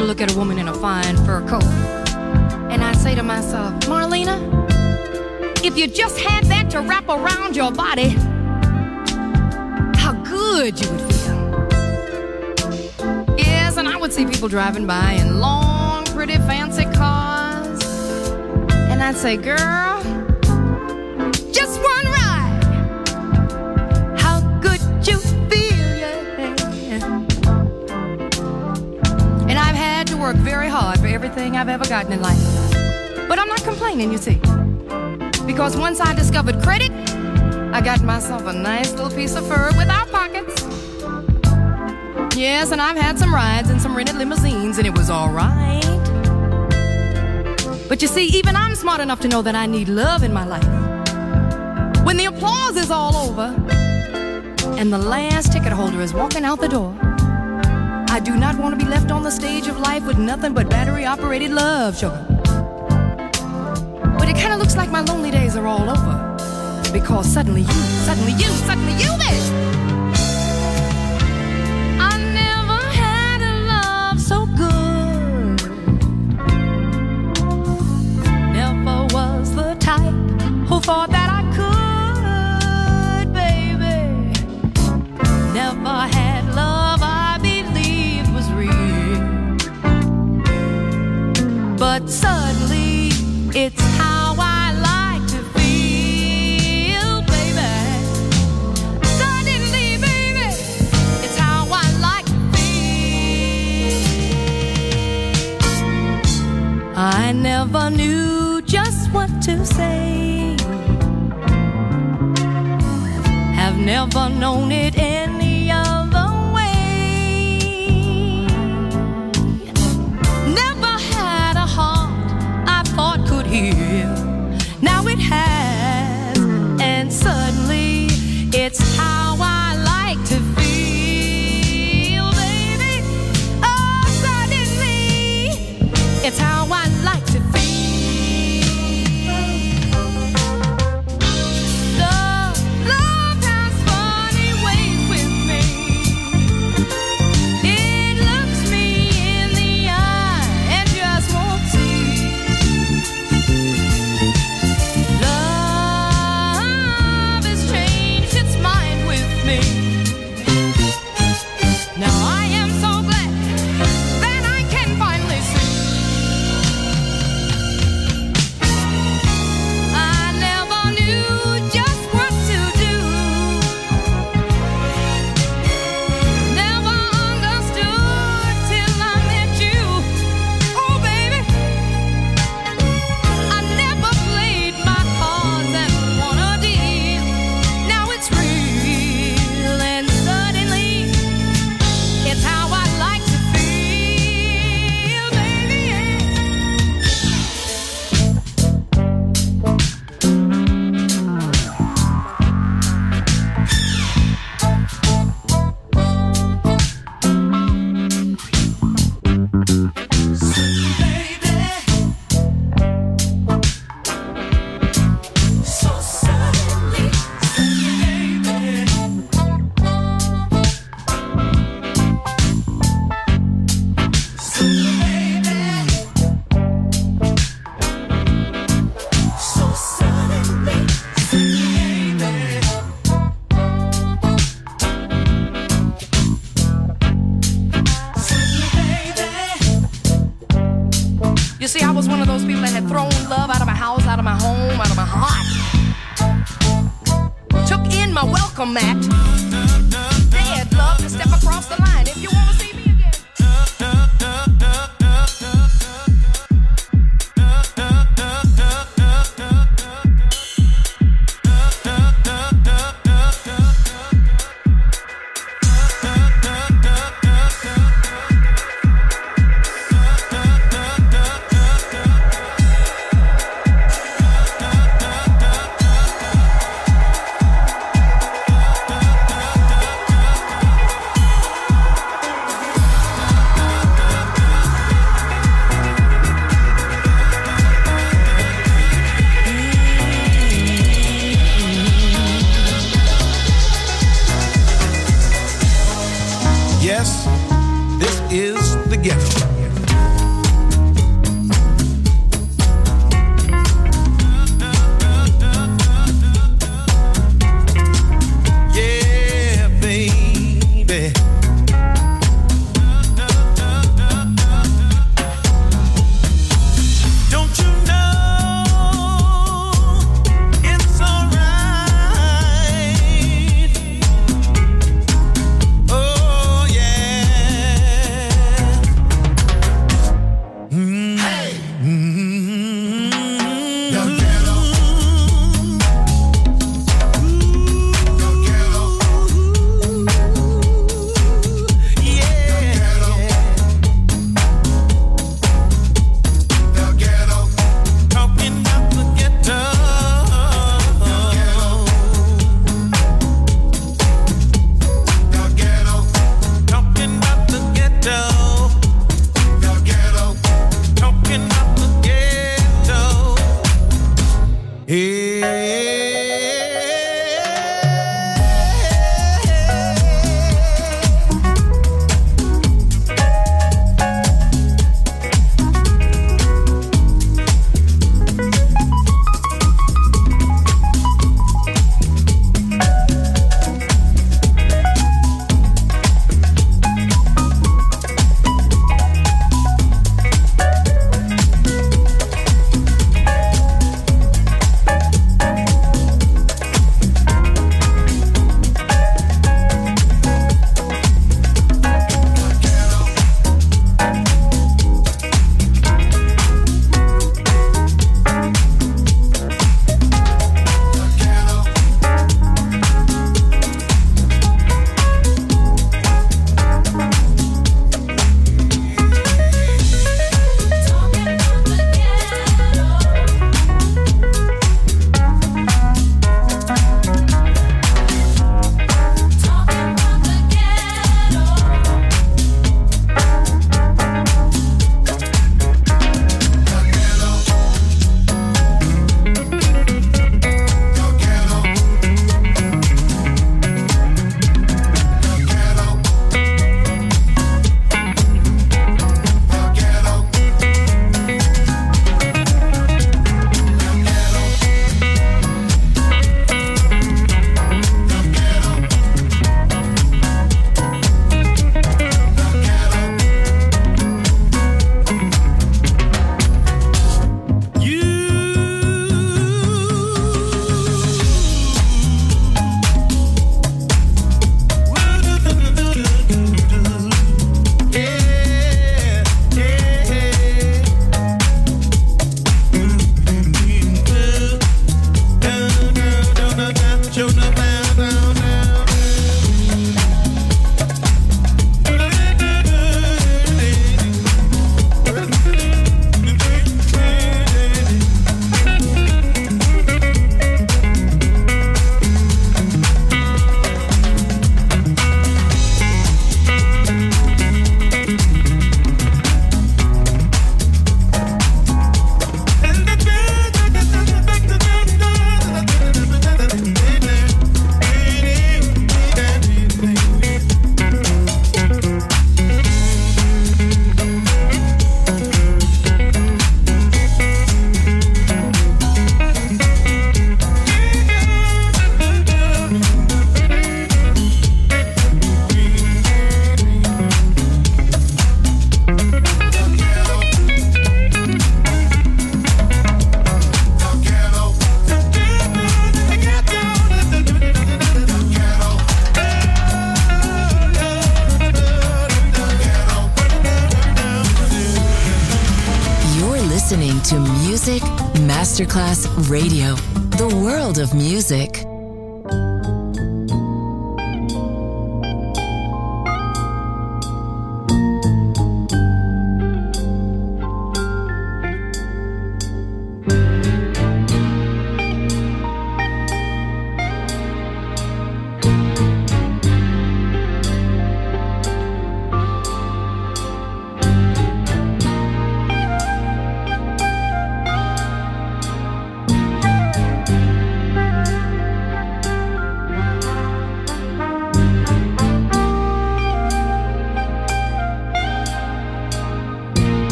To look at a woman in a fine fur coat, and I'd say to myself, Marlena, if you just had that to wrap around your body, how good you would feel. Yes, and I would see people driving by in long, pretty, fancy cars, and I'd say, girl, worked very hard for everything I've ever gotten in life. But I'm not complaining, you see. Because once I discovered credit, I got myself a nice little piece of fur without pockets. Yes, and I've had some rides in some rented limousines, and it was alright. But you see, even I'm smart enough to know that I need love in my life. When the applause is all over, and the last ticket holder is walking out the door. I do not want to be left on the stage of life with nothing but battery operated love, sugar. But it kind of looks like my lonely days are all over. Because suddenly you, suddenly you, suddenly you, baby. Never knew just what to say. Have never known it